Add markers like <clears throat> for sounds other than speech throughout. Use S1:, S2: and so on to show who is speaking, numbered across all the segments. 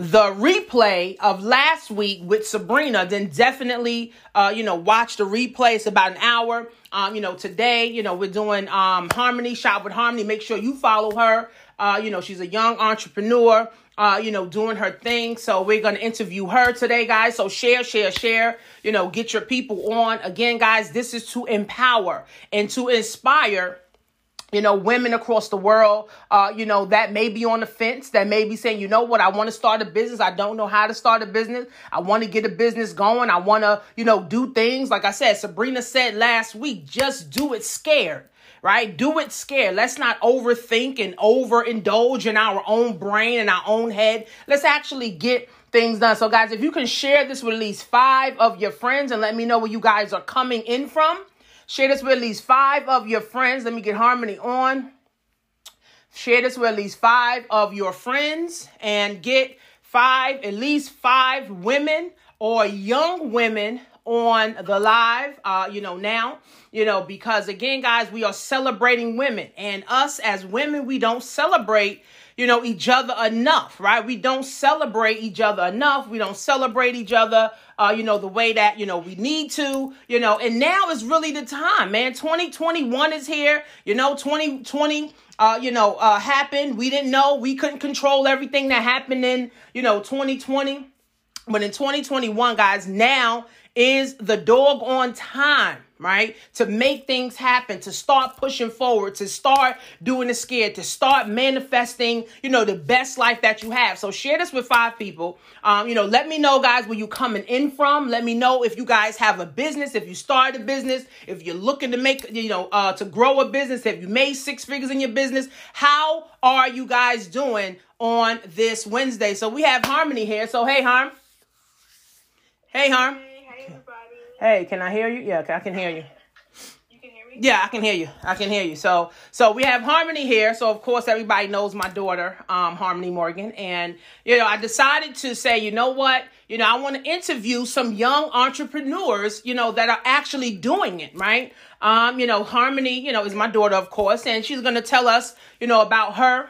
S1: the replay of last week with Sabrina, then definitely, uh, you know, watch the replay. It's about an hour. Um, you know, today, you know, we're doing um, Harmony Shop with Harmony. Make sure you follow her. Uh, you know, she's a young entrepreneur. Uh, you know, doing her thing. So we're gonna interview her today, guys. So share, share, share. You know, get your people on. Again, guys, this is to empower and to inspire you know, women across the world, uh, you know, that may be on the fence, that may be saying, you know what, I want to start a business. I don't know how to start a business. I want to get a business going. I want to, you know, do things. Like I said, Sabrina said last week, just do it scared, right? Do it scared. Let's not overthink and overindulge in our own brain and our own head. Let's actually get things done. So, guys, if you can share this with at least five of your friends and let me know where you guys are coming in from. Share this with at least five of your friends. Let me get Harmony on. Share this with at least five of your friends and get five, at least five women or young women on the live, uh, you know, now, you know, because again, guys, we are celebrating women and us as women, we don't celebrate you know, each other enough, right? We don't celebrate each other enough. We don't celebrate each other, uh, you know, the way that, you know, we need to, you know, and now is really the time, man. 2021 is here, you know, 2020, uh, you know, uh, happened. We didn't know. We couldn't control everything that happened in, you know, 2020. But in 2021, guys, now is the dog on time right? To make things happen, to start pushing forward, to start doing the scared, to start manifesting, you know, the best life that you have. So share this with five people. Um, you know, let me know, guys, where you coming in from. Let me know if you guys have a business, if you started a business, if you're looking to make, you know, uh, to grow a business, if you made six figures in your business. How are you guys doing on this Wednesday? So we have Harmony here. So hey, Harm. Hey, Harm. Hey, can I hear you? Yeah, I can hear you.
S2: You can hear me?
S1: Yeah, I can hear you. I can hear you. So, so we have Harmony here. So, of course, everybody knows my daughter, um, Harmony Morgan, and you know, I decided to say, you know what, you know, I want to interview some young entrepreneurs, you know, that are actually doing it, right? Um, you know, Harmony, you know, is my daughter, of course, and she's going to tell us, you know, about her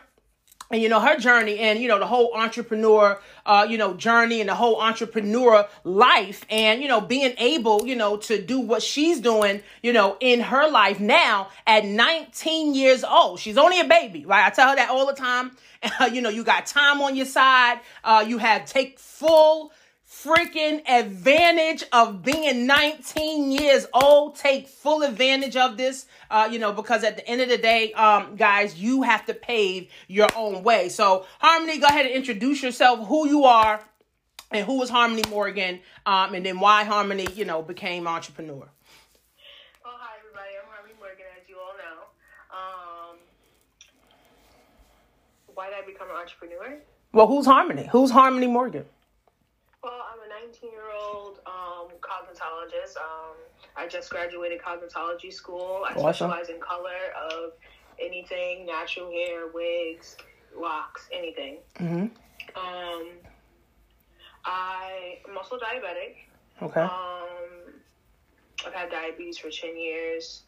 S1: and you know her journey and you know the whole entrepreneur uh you know journey and the whole entrepreneur life and you know being able you know to do what she's doing you know in her life now at 19 years old. She's only a baby right? I tell her that all the time. <laughs> You know you got time on your side. Uh you have take full freaking advantage of being 19 years old. Take full advantage of this, uh, you know, because at the end of the day, um, guys, you have to pave your own way. So, Harmony, go ahead and introduce yourself, who you are, and who is Harmony Morgan, um, and then why Harmony, you know, became entrepreneur.
S2: Well, hi everybody. I'm Harmony Morgan, as you all know. Um, why did I become an entrepreneur?
S1: Well, who's Harmony? Who's Harmony Morgan?
S2: Well, I'm a 19 year old um, cosmetologist. Um, I just graduated cosmetology school. I
S1: Awesome.
S2: specialize in color of anything natural hair, wigs, locks, anything.
S1: Mm-hmm.
S2: Um, I am also diabetic.
S1: Okay.
S2: Um, I've had diabetes for 10 years.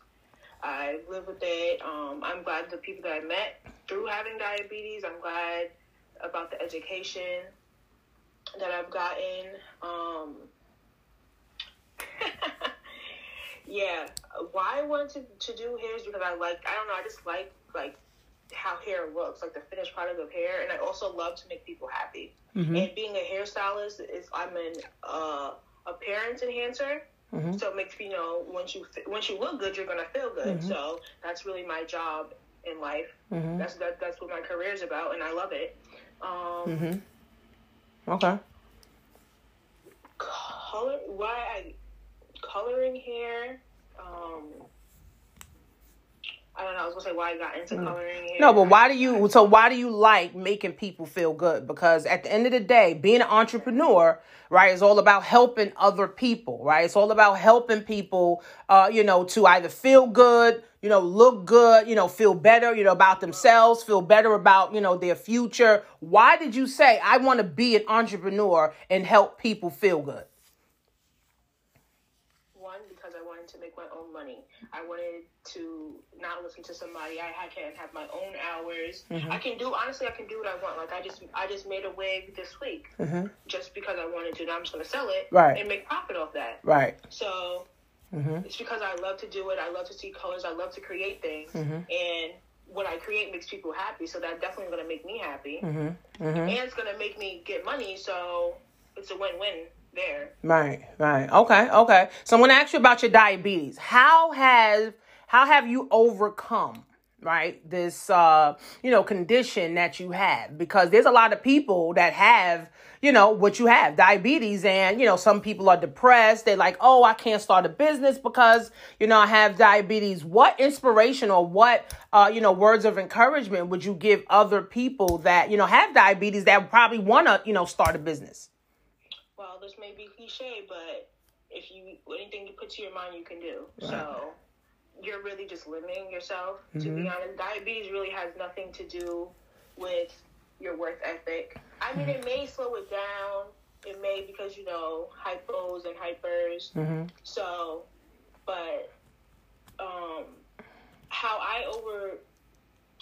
S2: I live with it. Um, I'm glad the people that I met through having diabetes, I'm glad about the education that I've gotten. Um, <laughs> yeah, why I wanted to, to do hair is because I like, I don't know, I just like, like, how hair looks, like the finished product of hair, and I also love to make people happy.
S1: Mhm.
S2: And being a hairstylist is I'm an uh, appearance enhancer,
S1: Mhm.
S2: so it makes you know once you once you look good, you're gonna feel good.
S1: Mhm.
S2: So that's really my job in life.
S1: Mm-hmm.
S2: That's that, that's what my career is about, and I love it. Um,
S1: Mm-hmm. Okay.
S2: color why I coloring hair. Um, I don't know. I was gonna say why I got into coloring hair.
S1: Mm. No, but why do you? So why do you like making people feel good? Because at the end of the day, being an entrepreneur, right, is all about helping other people, right? It's all about helping people, uh, you know, to either feel good, you know, look good, you know, feel better, you know, about themselves, feel better about, you know, their future. Why did you say I want to be an entrepreneur and help people feel good?
S2: One because I wanted to make my own money. I wanted to not listen to somebody. I, I can have my own hours. Mm-hmm. I can do honestly. I can do what I want. Like I just I just made a wig this week mm-hmm. just because I wanted to. Now I'm just gonna sell it
S1: Right.
S2: and make profit off that.
S1: Right.
S2: So mm-hmm. it's because I love to do it. I love to see colors. I love to create things, and what I create makes people happy. So that's definitely going to make me happy, and it's going to make me get money. So it's a win-win there.
S1: Right, right. Okay, okay. So I'm gonna ask you about your diabetes. How have how have you overcome right this uh you know condition that you have? Because there's a lot of people that have you know what you have diabetes and you know some people are depressed they're like oh i can't start a business because you know i have diabetes what inspiration or what uh you know words of encouragement would you give other people that you know have diabetes that probably want to you know start a business
S2: this may be cliche, but if you anything you put to your mind, you can do. So you're really just limiting yourself. To be honest, diabetes really has nothing to do with your work ethic. I mean, it may slow it down. It may because you know hypos and hypers. So, but um, how I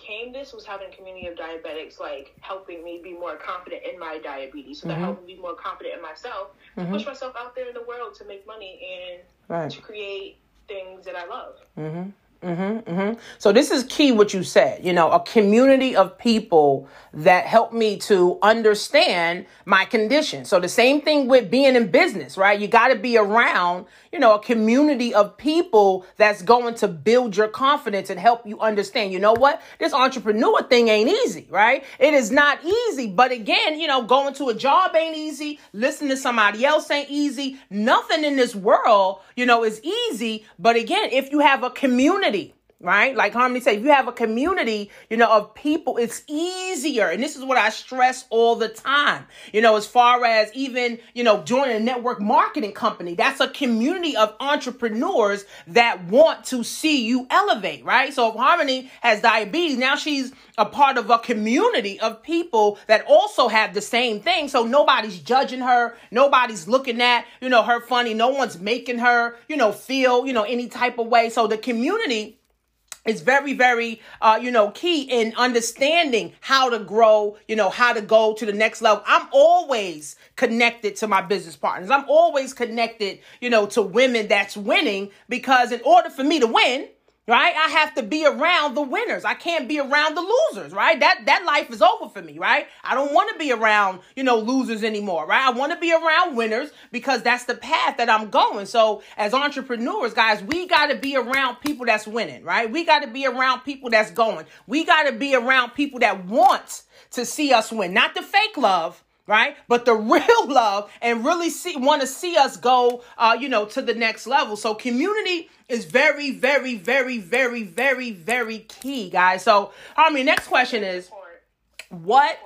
S2: overcame this was having a community of diabetics like helping me be more confident in my diabetes. So that mm-hmm. helped me be more confident in myself to mm-hmm. push myself out there in the world to make money and
S1: Right.
S2: to create things that I love. Mm-hmm. Mm-hmm, mm-hmm.
S1: So this is key what you said, you know, a community of people that help me to understand my condition. So the same thing with being in business, right? You got to be around, you know, a community of people that's going to build your confidence and help you understand, you know what? This entrepreneur thing ain't easy, right? It is not easy. But again, you know, going to a job ain't easy. Listening to somebody else ain't easy. Nothing in this world, you know, is easy. But again, if you have a community, humanity right? Like Harmony said, if you have a community, you know, of people, it's easier. And this is what I stress all the time. You know, as far as even, you know, joining a network marketing company, that's a community of entrepreneurs that want to see you elevate, right? So if Harmony has diabetes, now she's a part of a community of people that also have the same thing. So nobody's judging her. Nobody's looking at, you know, her funny. No one's making her, you know, feel, you know, any type of way. So the community is very very uh you know key in understanding how to grow you know how to go to the next level. I'm always connected to my business partners. I'm always connected you know to women that's winning because in order for me to win right? I have to be around the winners. I can't be around the losers right? That that life is over for me right? I don't want to be around you know losers anymore right? I want to be around winners because that's the path that i'm going. So as entrepreneurs guys we got to be around people that's winning right? We got to be around people that's going. We got to be around people that want to see us win. Not the fake love right? But the <laughs> real love and really see want to see us go, uh, you know, to the next level. So community is very, very, very, very, very, very key, guys. So, I mean, next question is what.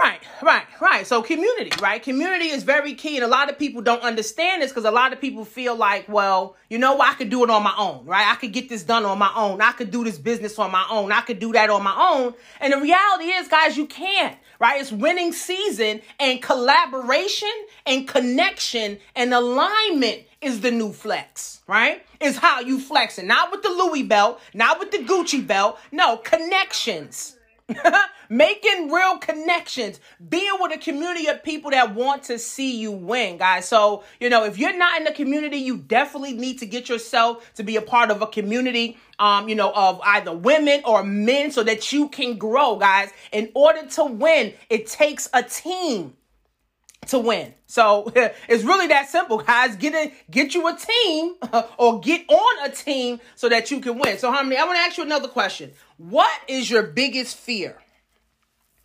S1: Right, right, right. So community, right? Community is very key, and a lot of people don't understand this because a lot of people feel like, well, you know I could do it on my own, right? I could get this done on my own. I could do this business on my own. I could do that on my own. And the reality is, guys, you can't, right? It's winning season, and collaboration and connection and alignment is the new flex, right? Is how you flexing, not with the Louis belt, not with the Gucci belt. No, connections. <laughs> Making real connections, being with a community of people that want to see you win, guys. So, you know, if you're not in the community, you definitely need to get yourself to be a part of a community, um, you know, of either women or men so that you can grow, guys. In order to win, it takes a team to win. So <laughs> it's really that simple, guys. Get in, get you a team <laughs> or get on a team so that you can win. So, Harmony, I want to ask you another question. What is your biggest fear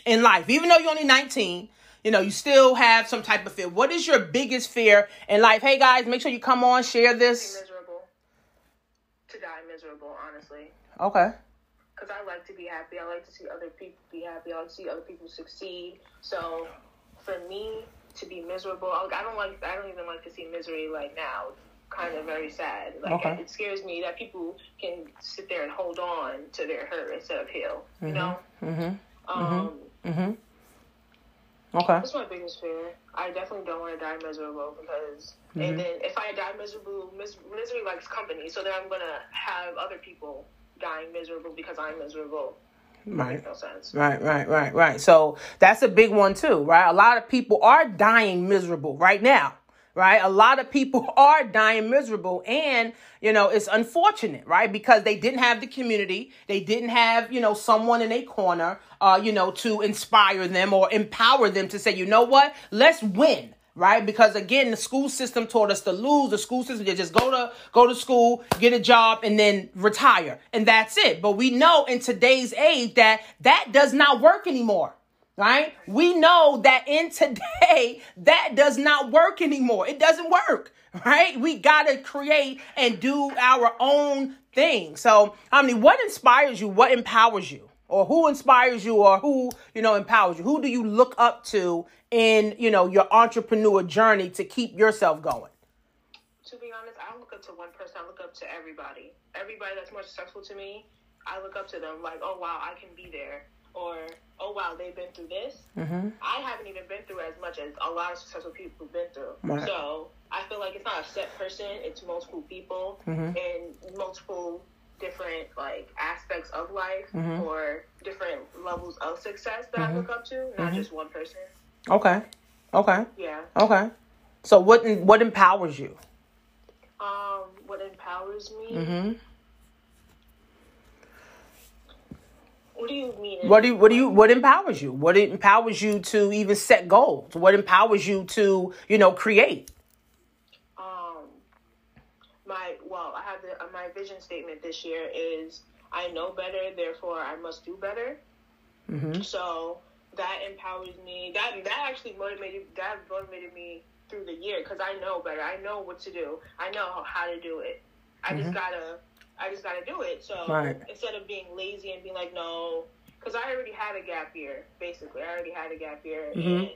S1: in life? Even though you're only 19, you know, you still have some type of fear. What is your biggest fear in life? Hey, guys, make sure you come on, share this.
S2: miserable. To die miserable, honestly.
S1: Okay.
S2: Because I like to be happy. I like to see other people be happy. I like to see other people succeed. So, for me to be miserable, I I don't like. I don't even like to see misery like now. Kind of very sad. Like
S1: Okay.
S2: it scares me that people can sit there and hold on to their hurt instead of heal. You know.
S1: Mm-hmm.
S2: Um,
S1: Mm-hmm. Okay.
S2: That's my biggest fear. I definitely don't want to die miserable because,
S1: Mm-hmm.
S2: and then if I die miserable, mis- misery likes company. So then I'm gonna have other people dying miserable because I'm miserable.
S1: Right.
S2: Makes no sense.
S1: Right, right, right, right. So that's a big one too, right? A lot of people are dying miserable right now, right? A lot of people <laughs> are dying miserable and, you know, it's unfortunate, right? Because they didn't have the community. They didn't have, you know, someone in a corner, uh, you know, to inspire them or empower them to say, you know what? Let's win. Right, because again, the school system taught us to lose. The school system, you just go to go to school, get a job, and then retire, and that's it. But we know in today's age that that does not work anymore right? We know that in today, that does not work anymore. It doesn't work, right? We got to create and do our own thing. So, I mean, what inspires you? What empowers you? Or who inspires you or who, you know, empowers you? Who do you look up to in, you know, your entrepreneur journey to keep yourself going?
S2: To be honest, I don't look up to one person. I look up to everybody. Everybody that's more successful to me, I look up to them like, oh wow, I can be there, or oh wow, they've been through this.
S1: Mm-hmm.
S2: I haven't even been through as much as a lot of successful people have been through.
S1: Right.
S2: So I feel like it's not a set person; it's multiple people
S1: Mm-hmm.
S2: and multiple different like aspects of life
S1: Mm-hmm.
S2: or different levels of success that I look up to, not
S1: Mm-hmm.
S2: just one person.
S1: Okay. Okay.
S2: Yeah.
S1: Okay. So what what empowers you?
S2: Um, what empowers me?
S1: Mm-hmm.
S2: What do you mean?
S1: What do you, what do you what empowers you? What empowers you to even set goals? What empowers you to, you know, create?
S2: um my well i have the uh, my vision statement this year is i know better therefore i must do better
S1: Mm-hmm.
S2: so that empowers me that that actually motivated that motivated me through the year because i know better i know what to do i know how to do it i just gotta i just gotta do it so
S1: Mm-hmm. Right.
S2: instead of being lazy and being like no because i already had a gap year basically i already had a gap year
S1: Mhm.
S2: and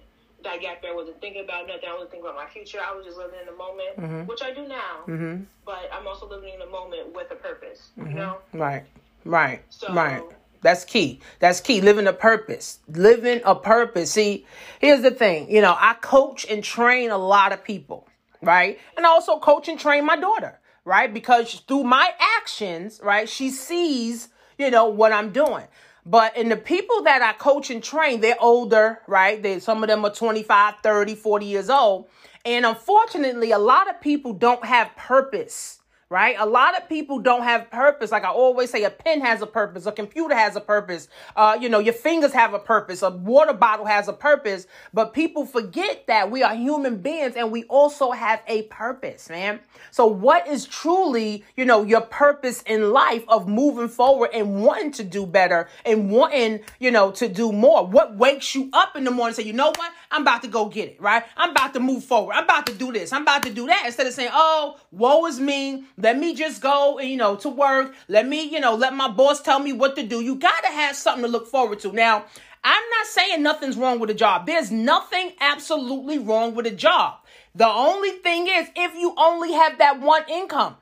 S2: that gap year I wasn't thinking about nothing i wasn't thinking about my future i was just living in the moment
S1: Mhm.
S2: which i do now
S1: Mm-hmm.
S2: but I'm also living in the moment with a purpose. You know,
S1: Right. Right.
S2: So-
S1: right. That's key. That's key. Living a purpose. Living a purpose. See, here's the thing. You know, I coach and train a lot of people, right? And I also coach and train my daughter, right? Because through my actions, right, she sees, you know, what I'm doing. But in the people that I coach and train, they're older, right? They some of them are 25, 30, 40 years old. And unfortunately, a lot of people don't have purpose right? A lot of people don't have purpose. Like I always say, a pen has a purpose, a computer has a purpose, uh, you know, your fingers have a purpose, a water bottle has a purpose. But people forget that we are human beings and we also have a purpose, man. So what is truly, you know, your purpose in life of moving forward and wanting to do better and wanting, you know, to do more? What wakes you up in the morning say, you know what? I'm about to go get it, right? I'm about to move forward. I'm about to do this. I'm about to do that. Instead of saying, oh, woe is me. Let me just go, you know, to work. Let me, you know, let my boss tell me what to do. You got to have something to look forward to. Now, I'm not saying nothing's wrong with a job. There's nothing absolutely wrong with a job. The only thing is if you only have that one income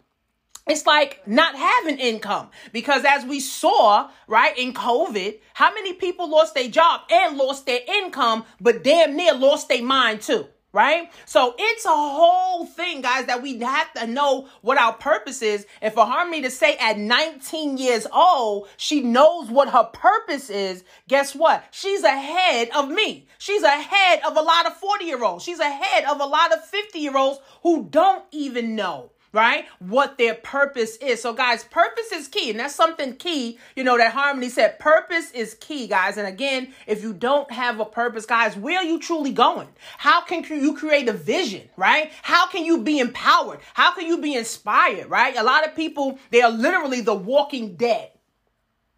S1: it's like not having income. Because as we saw right in covid how many people lost their job and lost their income but damn near lost their mind too right? So it's a whole thing guys that we have to know what our purpose is. And for harmony to say at 19 years old she knows what her purpose is guess what? She's ahead of me. She's ahead of a lot of 40 year olds she's ahead of a lot of 50 year olds who don't even know right? What their purpose is. So, guys, purpose is key. And that's something key, you know, that Harmony said. Purpose is key, guys. And again, if you don't have a purpose, guys, where are you truly going? How can you create a vision, right? How can you be empowered? How can you be inspired, right? A lot of people, they are literally the walking dead.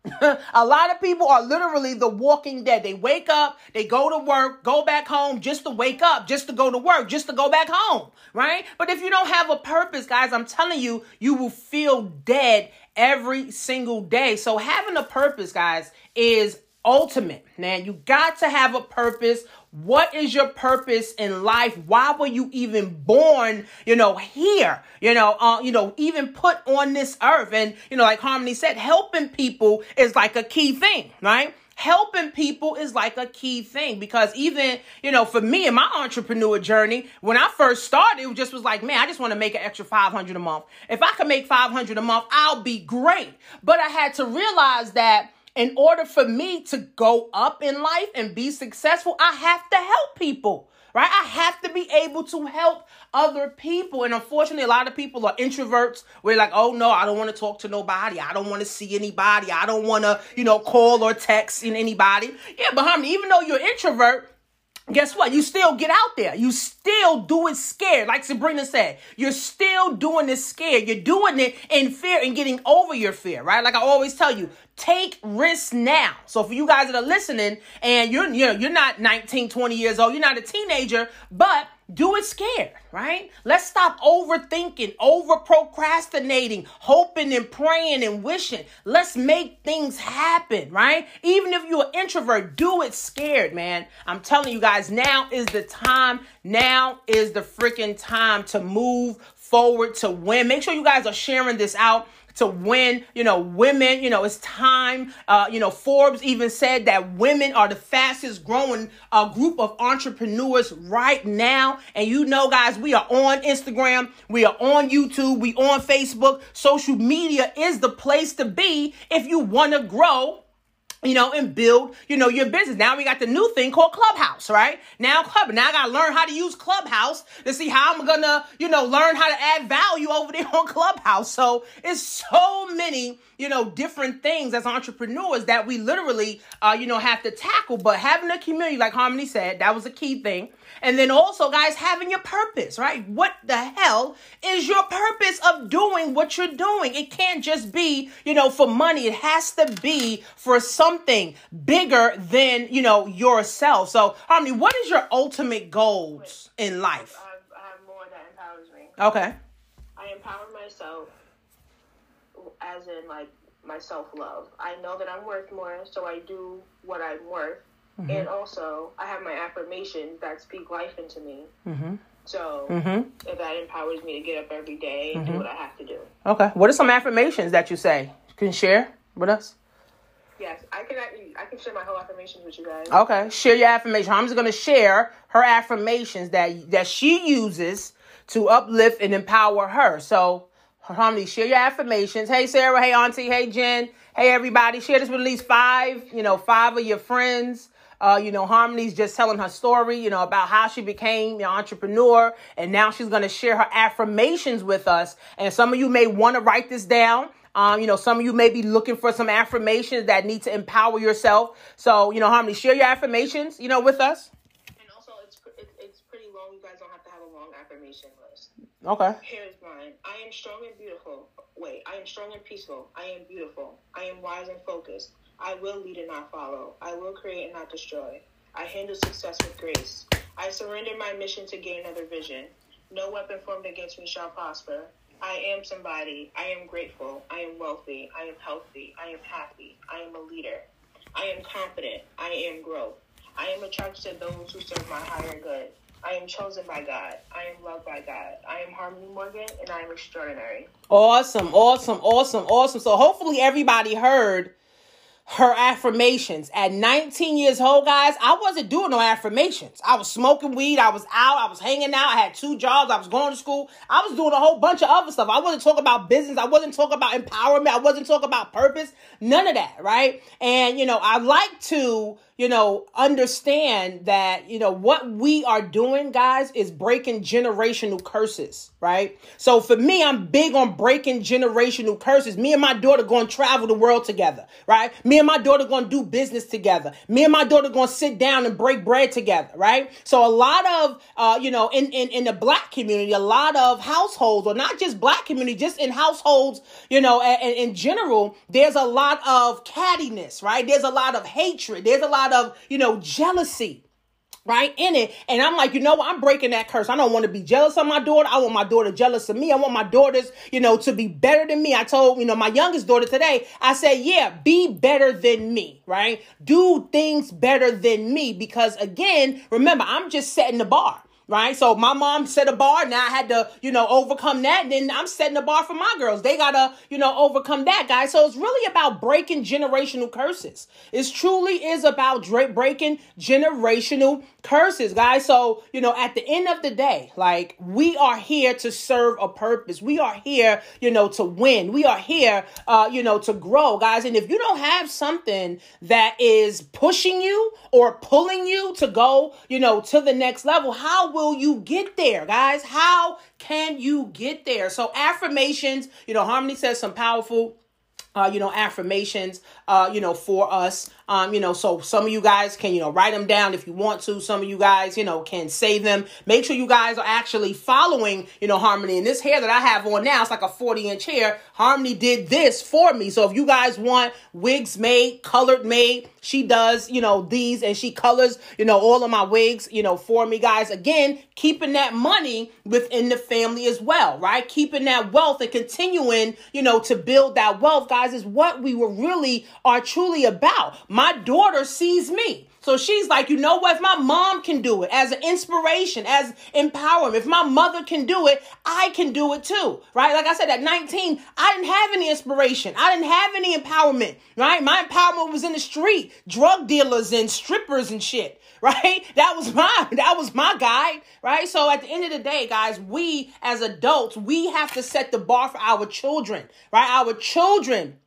S1: <laughs> a lot of people are literally the walking dead. They wake up, they go to work, go back home just to wake up, just to go to work, just to go back home, right? But if you don't have a purpose, guys, I'm telling you, you will feel dead every single day. So having a purpose, guys, is ultimate, man. You got to have a purpose. What is your purpose in life? Why were you even born, you know, here? You know, uh, you know, even put on this earth. And, you know, like Harmony said, helping people is like a key thing, right? helping people is like a key thing because even, you know, for me in my entrepreneur journey, when I first started, it just was like, man, I just want to make an extra 500 a month. If I can make 500 a month, I'll be great. But I had to realize that in order for me to go up in life and be successful, I have to help people right? I have to be able to help other people. And unfortunately, a lot of people are introverts. We're like, oh no, I don't want to talk to nobody. I don't want to see anybody. I don't want to, you know, call or text in anybody. Yeah, but honey, even though you're introvert, guess what? You still get out there. You still do it scared. Like Sabrina said, you're still doing it scared. You're doing it in fear and getting over your fear, right? Like I always tell you, take risks now. So for you guys that are listening and you're, you know, you're not 19, 20 years old, you're not a teenager, but do it scared, right? Let's stop overthinking, over procrastinating, hoping and praying and wishing. Let's make things happen, right? Even if you're an introvert, do it scared, man. I'm telling you guys, now is the time. Now is the freaking time to move forward to win. Make sure you guys are sharing this out to win, you know, women, you know, it's time. Uh, you know, Forbes even said that women are the fastest growing uh, group of entrepreneurs right now. And you know, guys, we are on Instagram, we are on YouTube, we on Facebook. Social media is the place to be if you want to grow you know, and build, you know, your business. Now we got the new thing called Clubhouse, right? Now Club, now I gotta learn how to use Clubhouse to see how I'm gonna, you know, learn how to add value over there <laughs> on Clubhouse. So it's so many, you know, different things as entrepreneurs that we literally, uh, you know, have to tackle. But having a community, like Harmony said, that was a key thing. And then also, guys, having your purpose, right? What the hell is your purpose of doing what you're doing? It can't just be, you know, for money. It has to be for something bigger than, you know, yourself. So, Harmony, what is your ultimate goals in life?
S2: I have, I have more that empowers me.
S1: Okay.
S2: I empower myself as in like my self love. I know that I'm worth more, so I do what I'm worth. Mm-hmm. And also, I have my affirmations that speak life into me. Mm-hmm. So mm-hmm. if that empowers me to get up every day and do mm-hmm. what I have to do.
S1: Okay. What are some affirmations that you say? Can you share with us?
S2: Yes, I can. I can share my whole affirmations with you guys.
S1: Okay, share your affirmation. I'm just going to share her affirmations that that she uses to uplift and empower her. So, Harmony, share your affirmations. Hey, Sarah. Hey, Auntie. Hey, Jen. Hey, everybody. Share this with at least five. You know, five of your friends. Uh, you know, Harmony's just telling her story, you know, about how she became an entrepreneur. And now she's going to share her affirmations with us. And some of you may want to write this down. Um, you know, some of you may be looking for some affirmations that need to empower yourself. So, you know, Harmony, share your affirmations, you know, with us.
S2: And also, it's, it's pretty long. You guys don't have to have a long affirmation list.
S1: Okay.
S2: Here's mine. I am strong and beautiful. Wait, I am strong and peaceful. I am beautiful. I am wise and focused. I will lead and not follow. I will create and not destroy. I handle success with grace. I surrender my mission to gain another vision. No weapon formed against me shall prosper. I am somebody. I am grateful. I am wealthy. I am healthy. I am happy. I am a leader. I am confident. I am growth. I am attracted to those who serve my higher good. I am chosen by God. I am loved by God. I am Harmony Morgan and I am extraordinary.
S1: Awesome, awesome, awesome, awesome. So hopefully everybody heard her affirmations. At 19 years old, guys, I wasn't doing no affirmations. I was smoking weed. I was out. I was hanging out. I had two jobs. I was going to school. I was doing a whole bunch of other stuff. I wasn't talking about business. I wasn't talking about empowerment. I wasn't talking about purpose. None of that, right? And, you know, I like to you know, understand that, you know, what we are doing, guys, is breaking generational curses, right? So for me, I'm big on breaking generational curses. Me and my daughter going to travel the world together, right? Me and my daughter going to do business together. Me and my daughter going to sit down and break bread together, right? So a lot of, uh, you know, in, in, in the black community, a lot of households, or not just black community, just in households, you know, in, in general, there's a lot of cattiness, right? There's a lot of hatred. There's a lot lot of, you know, jealousy right in it. And i'm like you know i'm breaking that curse. I don't want to be jealous of my daughter. I want my daughter jealous of me. I want my daughters you know to be better than me. I told you know my youngest daughter today i said yeah be better than me right? Do things better than me because again remember i'm just setting the bar right? So my mom set a bar. Now I had to, you know, overcome that. And then I'm setting a bar for my girls. They gotta, you know, overcome that, guys. So it's really about breaking generational curses. It truly is about breaking generational curses, guys. So, you know, at the end of the day, like we are here to serve a purpose. We are here, you know, to win. We are here, uh, you know, to grow, guys. And if you don't have something that is pushing you or pulling you to go, you know, to the next level, how will you get there, guys? How can you get there? So affirmations, you know, Harmony says some powerful uh, you know, affirmations, uh, you know, for us. Um, you know, so some of you guys can, you know, write them down if you want to. Some of you guys, you know, can save them. Make sure you guys are actually following, you know, Harmony. And this hair that I have on now, it's like a 40 inch hair. Harmony did this for me. So if you guys want wigs made, colored made, she does, you know, these and she colors, you know, all of my wigs, you know, for me, guys. Again, keeping that money within the family as well, right? Keeping that wealth and continuing, you know, to build that wealth, guys, is what we were really are truly about. My daughter sees me. So she's like, you know what? If my mom can do it as an inspiration, as empowerment, if my mother can do it, I can do it too, right? Like I said, at 19, I didn't have any inspiration. I didn't have any empowerment, right? My empowerment was in the street, drug dealers and strippers and shit, <laughs> right? That was my, that was my guide, right? So at the end of the day, guys, we as adults, we have to set the bar for our children, right? Our children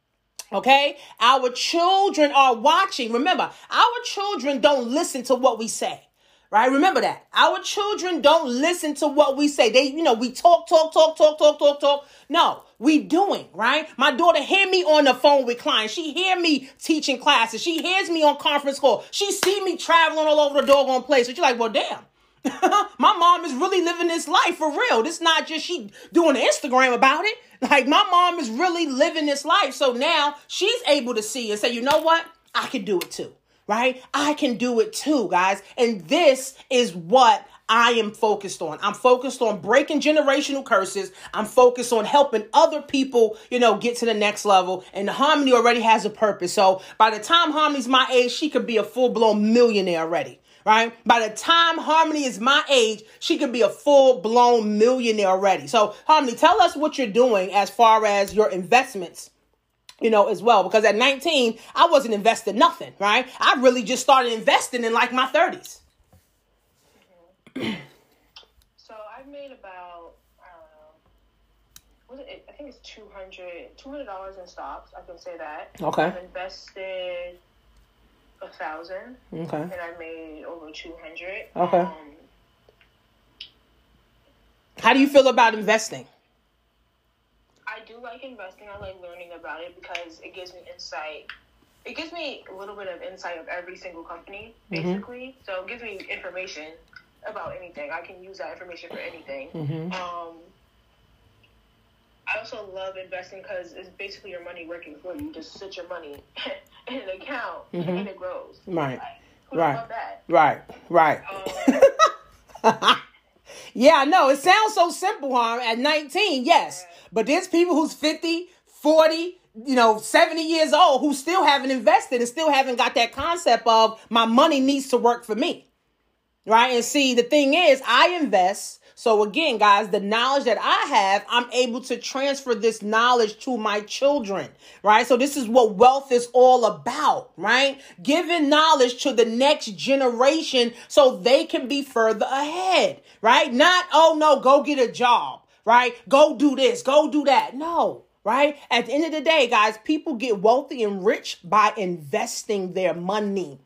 S1: Okay? Our children are watching. Remember, our children don't listen to what we say. Right? Remember that. Our children don't listen to what we say. They, you know, we talk, talk, talk, talk, talk, talk, talk. No, we doing, right? My daughter hear me on the phone with clients. She hear me teaching classes. She hears me on conference call. She see me traveling all over the doggone place. So she's like, well, damn. <laughs> my mom is really living this life for real. This not just she doing Instagram about it. Like my mom is really living this life. So now she's able to see and say, you know what? I can do it too. Right? I can do it too, guys. And this is what I am focused on. I'm focused on breaking generational curses. I'm focused on helping other people, you know, get to the next level. And Harmony already has a purpose. So by the time Harmony's my age, she could be a full blown millionaire already right? By the time Harmony is my age, she could be a full blown millionaire already. So, Harmony, tell us what you're doing as far as your investments. You know, as well, because at 19, I wasn't investing nothing, right? I really just started investing in like my 30s. <clears throat>
S2: so I've made about, I don't know, it, I think it's 200 $200 in stocks. I can say that.
S1: Okay.
S2: I've invested a thousand.
S1: Okay.
S2: And I made over two hundred.
S1: Okay. Um, How do you feel about investing?
S2: I do like investing. I like learning about it because it gives me insight. It gives me a little bit of insight of every single company, mm-hmm. basically. Mm-hmm. So it gives me information about anything. I can use that information for anything.
S1: Mm-hmm.
S2: Um, I also love investing because it's basically your money working for you. You just sit your money <laughs> in an account mm-hmm. and it grows.
S1: Right.
S2: Like,
S1: right. Right. Right. Um, <laughs> yeah, I know. It sounds so simple, huh? At 19, yes. Yeah. But there's people who's 50, 40, you know, 70 years old who still haven't invested and still haven't got that concept of my money needs to work for me. Right. And see, the thing is, I invest so again, guys, the knowledge that I have, I'm able to transfer this knowledge to my children, right? So this is what wealth is all about, right? Giving knowledge to the next generation so they can be further ahead, right? Not, oh no, go get a job, right? Go do this, go do that. No, right? At the end of the day, guys, people get wealthy and rich by investing their money.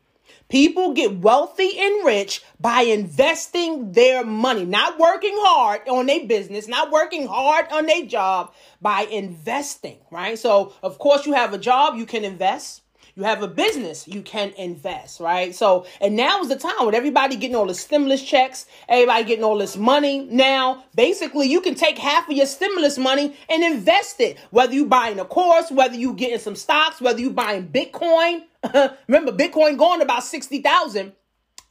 S1: People get wealthy and rich by investing their money, not working hard on their business, not working hard on their job, by investing, right? So, of course, you have a job, you can invest. You have a business, you can invest, right? So, and now is the time with everybody getting all the stimulus checks, everybody getting all this money. Now, basically, you can take half of your stimulus money and invest it. Whether you buying a course, whether you getting some stocks, whether you buying Bitcoin. <laughs> Remember, Bitcoin going about 60,000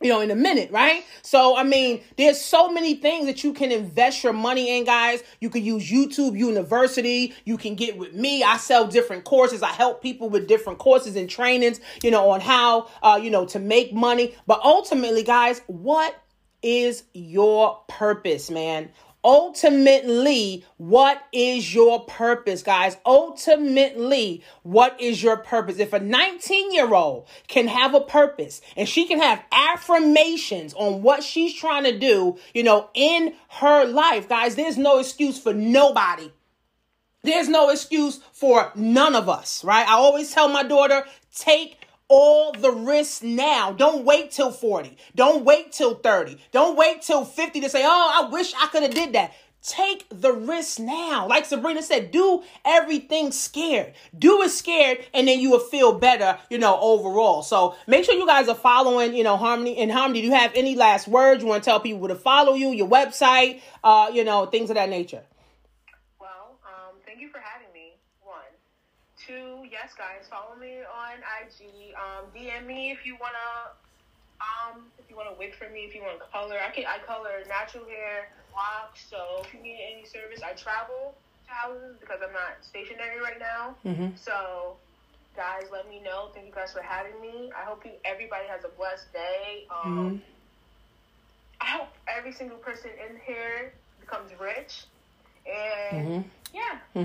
S1: you know, in a minute, right? So, I mean, there's so many things that you can invest your money in, guys. You can use YouTube University. You can get with me. I sell different courses. I help people with different courses and trainings, you know, on how, uh, you know, to make money. But ultimately, guys, what is your purpose, man? Ultimately, what is your purpose, guys? Ultimately, what is your purpose? If a 19 year old can have a purpose and she can have affirmations on what she's trying to do, you know, in her life, guys, there's no excuse for nobody. There's no excuse for none of us, right? I always tell my daughter, take all the risks now. Don't wait till 40. Don't wait till 30. Don't wait till 50 to say, oh, I wish I could have did that. Take the risk now. Like Sabrina said, do everything scared. Do it scared, and then you will feel better, you know, overall. So make sure you guys are following, you know, Harmony. And Harmony, do you have any last words you want to tell people to follow you, your website, uh, you know, things of that nature?
S2: Two, yes, guys, follow me on IG. Um, DM me if you wanna, um, if you want to wig for me, if you want color. I can I color natural hair, wax. So if you need any service, I travel to houses because I'm not stationary right now. Mm-hmm. So guys, let me know. Thank you guys for having me. I hope you, everybody has a blessed day. Um, mm-hmm. I hope every single person in here becomes rich. And mm-hmm. yeah.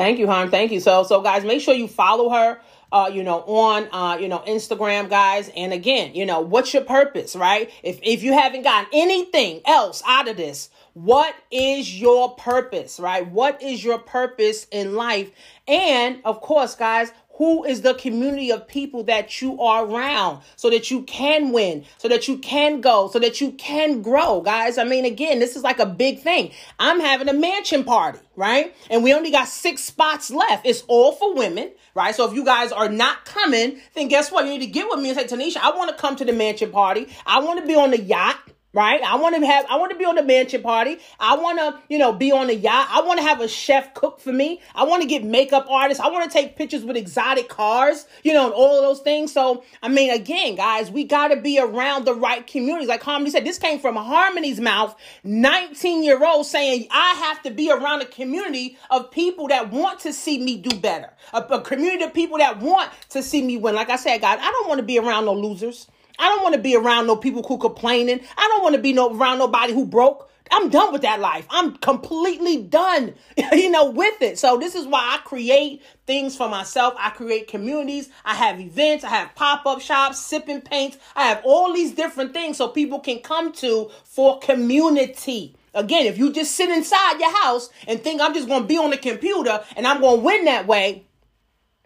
S1: Thank you, hon. Thank you. So, so guys, make sure you follow her. Uh, you know, on uh, you know, Instagram, guys. And again, you know, what's your purpose, right? If if you haven't gotten anything else out of this, what is your purpose, right? What is your purpose in life? And of course, guys, who is the community of people that you are around so that you can win, so that you can go, so that you can grow, guys. I mean, again, this is like a big thing. I'm having a mansion party, right? And we only got six spots left. It's all for women, right? So if you guys are not coming, then guess what? You need to get with me and say, Tanisha, I want to come to the mansion party. I want to be on the yacht right? I want to have, I want to be on the mansion party. I want to, you know, be on the yacht. I want to have a chef cook for me. I want to get makeup artists. I want to take pictures with exotic cars, you know, and all of those things. So, I mean, again, guys, we got to be around the right communities. Like Harmony said, this came from Harmony's mouth, 19 year old saying, I have to be around a community of people that want to see me do better, a, a community of people that want to see me win. Like I said, guys, I don't want to be around no losers. I don't want to be around no people who complaining. I don't want to be no around nobody who broke. I'm done with that life. I'm completely done, <laughs> you know, with it. So this is why I create things for myself. I create communities. I have events. I have pop-up shops, sipping paints. I have all these different things so people can come to for community. Again, if you just sit inside your house and think I'm just going to be on the computer and I'm going to win that way,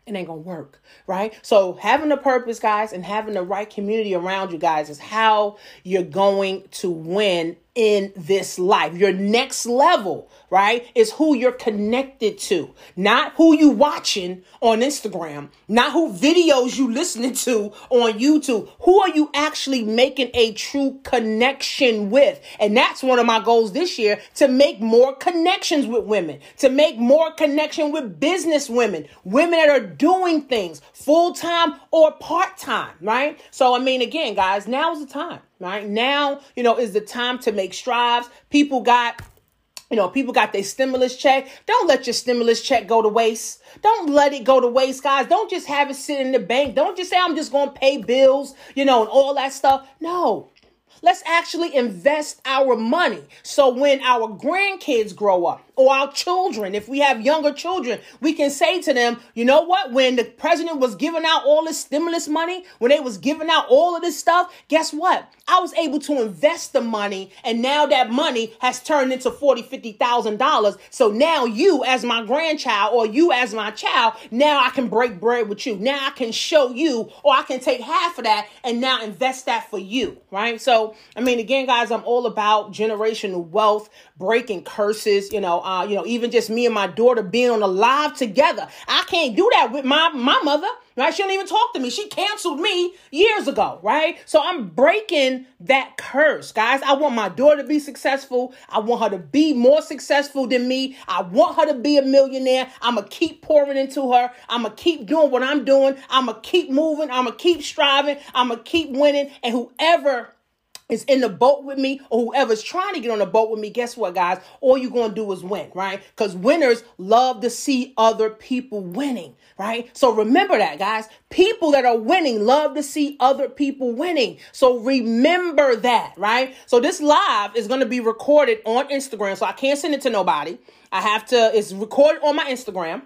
S1: it ain't gonna work, right? So having a purpose, guys, and having the right community around you guys is how you're going to win in this life. Your next level, right, is who you're connected to, not who you watching on Instagram, not who videos you listening to on YouTube. Who are you actually making a true connection with? And that's one of my goals this year to make more connections with women, to make more connection with business women, women that are doing things full time or part time, right? So, I mean, again, guys, now is the time right? Now, you know, is the time to make strides. People got you know, people got their stimulus check. Don't let your stimulus check go to waste. Don't let it go to waste, guys. Don't just have it sit in the bank. Don't just say, I'm just going to pay bills, you know, and all that stuff. No, Let's actually invest our money. So when our grandkids grow up or our children, if we have younger children, we can say to them, you know what? When the president was giving out all this stimulus money, when they was giving out all of this stuff, guess what? I was able to invest the money and now that money has turned into forty, fifty thousand dollars. So now you as my grandchild or you as my child, now I can break bread with you. Now I can show you or I can take half of that and now invest that for you, right? So I mean, again, guys, I'm all about generational wealth, breaking curses. You know, uh, you know, even just me and my daughter being on a live together. I can't do that with my my mother. Right? She don't even talk to me. She canceled me years ago, right? So I'm breaking that curse, guys. I want my daughter to be successful. I want her to be more successful than me. I want her to be a millionaire. I'm going to keep pouring into her. I'm going to keep doing what I'm doing. I'm going to keep moving. I'm going to keep striving. I'm going to keep winning. And whoever is in the boat with me or whoever's trying to get on the boat with me, guess what, guys? All you're going to do is win, right? Because winners love to see other people winning, right? So remember that, guys. People that are winning love to see other people winning. So remember that, right? So this live is going to be recorded on Instagram. So I can't send it to nobody. I have to, it's recorded on my Instagram.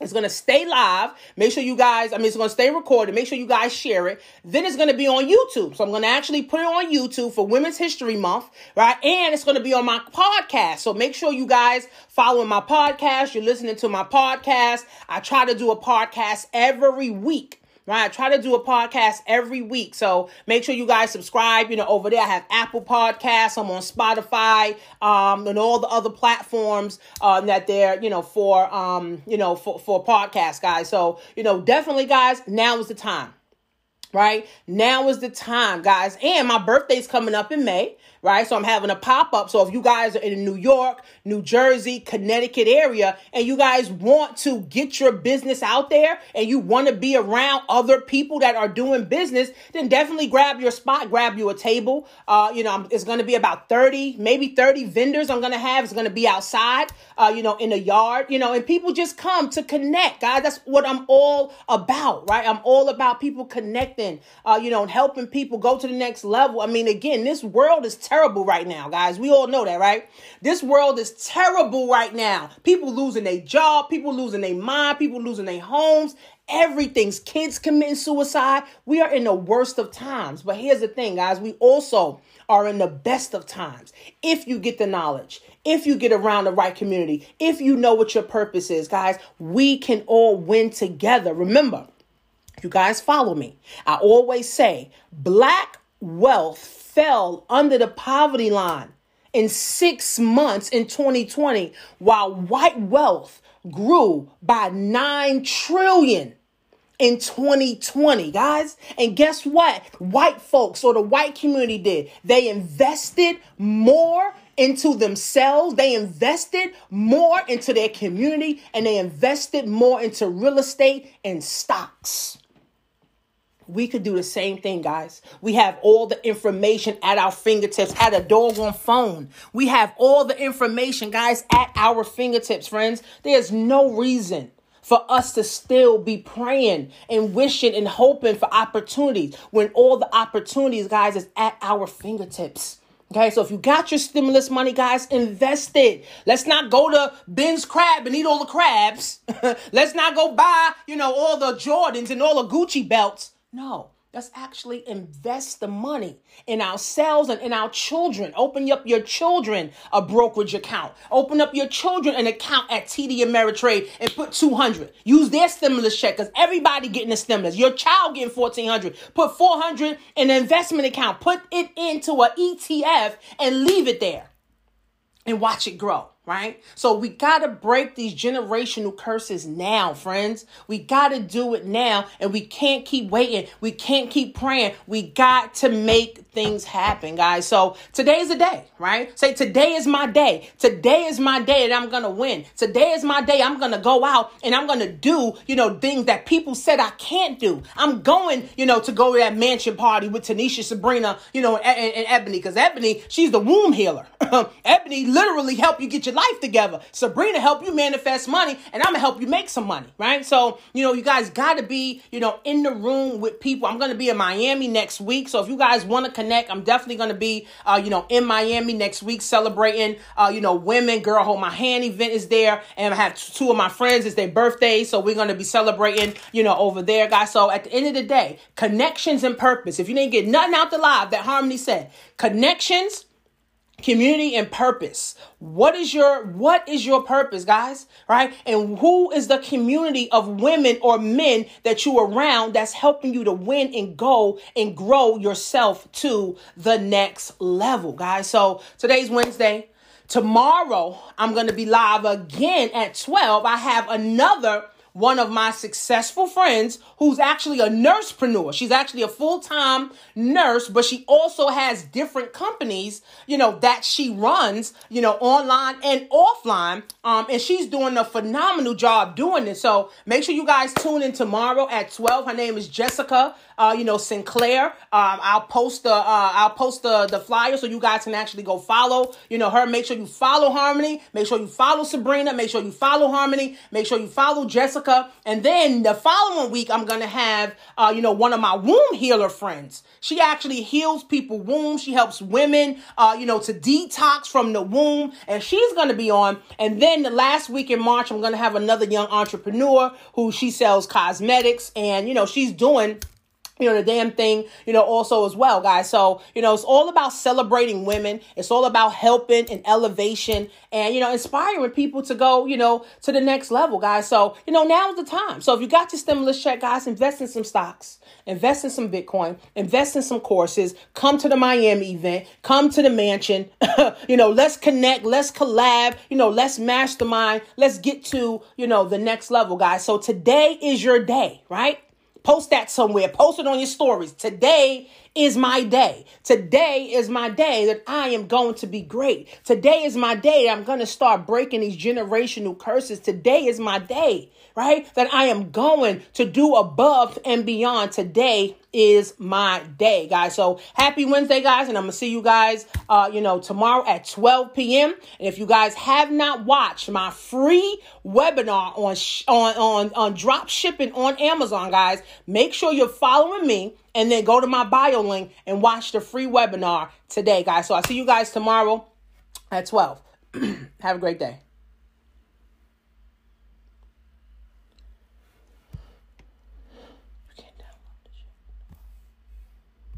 S1: It's going to stay live. Make sure you guys, I mean, it's going to stay recorded. Make sure you guys share it. Then it's going to be on YouTube. So I'm going to actually put it on YouTube for Women's History Month, right? And it's going to be on my podcast. So make sure you guys following my podcast. You're listening to my podcast. I try to do a podcast every week right? I try to do a podcast every week. So make sure you guys subscribe. You know, over there I have Apple Podcasts. I'm on Spotify, um, and all the other platforms uh, that they're, you know, for um, you know, for, for podcasts, guys. So, you know, definitely guys, now is the time right? Now is the time, guys. And my birthday's coming up in May, right? So I'm having a pop up. So if you guys are in New York, New Jersey, Connecticut area, and you guys want to get your business out there and you want to be around other people that are doing business, then definitely grab your spot, grab you a table. Uh, you know, it's going to be about 30, maybe 30 vendors I'm going to have. It's going to be outside, uh, you know, in the yard, you know, and people just come to connect, guys. That's what I'm all about, right? I'm all about people connecting, uh, you know, and helping people go to the next level. I mean, again, this world is terrible right now, guys. We all know that, right? This world is terrible right now. People losing their job, people losing their mind, people losing their homes. Everything's kids committing suicide. We are in the worst of times. But here's the thing, guys. We also are in the best of times. If you get the knowledge, if you get around the right community, if you know what your purpose is, guys, we can all win together. Remember, you guys follow me. I always say black wealth fell under the poverty line in six months in 2020, while white wealth grew by 9 trillion in 2020, guys. And guess what? White folks or the white community did. They invested more into themselves. They invested more into their community and they invested more into real estate and stocks we could do the same thing, guys. We have all the information at our fingertips, at a doggone phone. We have all the information, guys, at our fingertips, friends. There's no reason for us to still be praying and wishing and hoping for opportunities when all the opportunities, guys, is at our fingertips. Okay, so if you got your stimulus money, guys, invest it. Let's not go to Ben's Crab and eat all the crabs. <laughs> Let's not go buy, you know, all the Jordans and all the Gucci belts. No, let's actually invest the money in ourselves and in our children. Open up your children a brokerage account. Open up your children an account at TD Ameritrade and put 200. Use their stimulus check because everybody getting a stimulus. Your child getting 1400. Put 400 in an investment account. Put it into an ETF and leave it there and watch it grow right? So we got to break these generational curses now, friends. We got to do it now and we can't keep waiting. We can't keep praying. We got to make things happen, guys. So today's the day, right? Say today is my day. Today is my day that I'm going to win. Today is my day I'm going to go out and I'm going to do, you know, things that people said I can't do. I'm going, you know, to go to that mansion party with Tanisha, Sabrina, you know, and, and Ebony because Ebony, she's the womb healer. <coughs> Ebony literally help you get your life together. Sabrina help you manifest money, and I'm gonna help you make some money, right? So, you know, you guys gotta be, you know, in the room with people. I'm gonna be in Miami next week. So if you guys want to connect, I'm definitely gonna be uh, you know, in Miami next week celebrating uh, you know, women, girl, hold my hand event is there. And I have two of my friends, it's their birthday. So we're gonna be celebrating, you know, over there, guys. So at the end of the day, connections and purpose. If you didn't get nothing out the live that Harmony said, connections community and purpose. What is your what is your purpose guys? Right? And who is the community of women or men that you around that's helping you to win and go and grow yourself to the next level guys? So today's wednesday. Tomorrow i'm going to be live again at 12 i have another one of my successful friends who's actually a nursepreneur. She's actually a full-time nurse, but she also has different companies, you know, that she runs, you know, online and offline. Um, and she's doing a phenomenal job doing this. So make sure you guys tune in tomorrow at 12. Her name is Jessica uh, you know, Sinclair. Um, I'll post the uh, I'll post the the flyer so you guys can actually go follow, you know, her. Make sure you follow Harmony. Make sure you follow Sabrina. Make sure you follow Harmony. Make sure you follow Jessica. And then the following week, I'm gonna have uh, you know, one of my womb healer friends. She actually heals people womb. She helps women, uh, you know, to detox from the womb, and she's gonna be on. And then the last week in March, I'm gonna have another young entrepreneur who she sells cosmetics, and you know, she's doing you know, the damn thing, you know, also as well, guys. So, you know, it's all about celebrating women. It's all about helping and elevation and, you know, inspiring people to go, you know, to the next level, guys. So, you know, now's the time. So if you got your stimulus check, guys, invest in some stocks, invest in some Bitcoin, invest in some courses, come to the Miami event, come to the mansion, <laughs> you know, let's connect, let's collab, you know, let's mastermind, let's get to, you know, the next level, guys. So today is your day, right? Post that somewhere. Post it on your stories. Today is my day. Today is my day that I am going to be great. Today is my day I'm going to start breaking these generational curses. Today is my day, right? That I am going to do above and beyond. Today is my day, guys. So happy Wednesday, guys, and I'm gonna see you guys, uh, you know, tomorrow at 12 p.m. And if you guys have not watched my free webinar on sh- on on on drop shipping on Amazon, guys, make sure you're following me and then go to my bio link and watch the free webinar today, guys. So I'll see you guys tomorrow at 12. <clears throat> have a great day.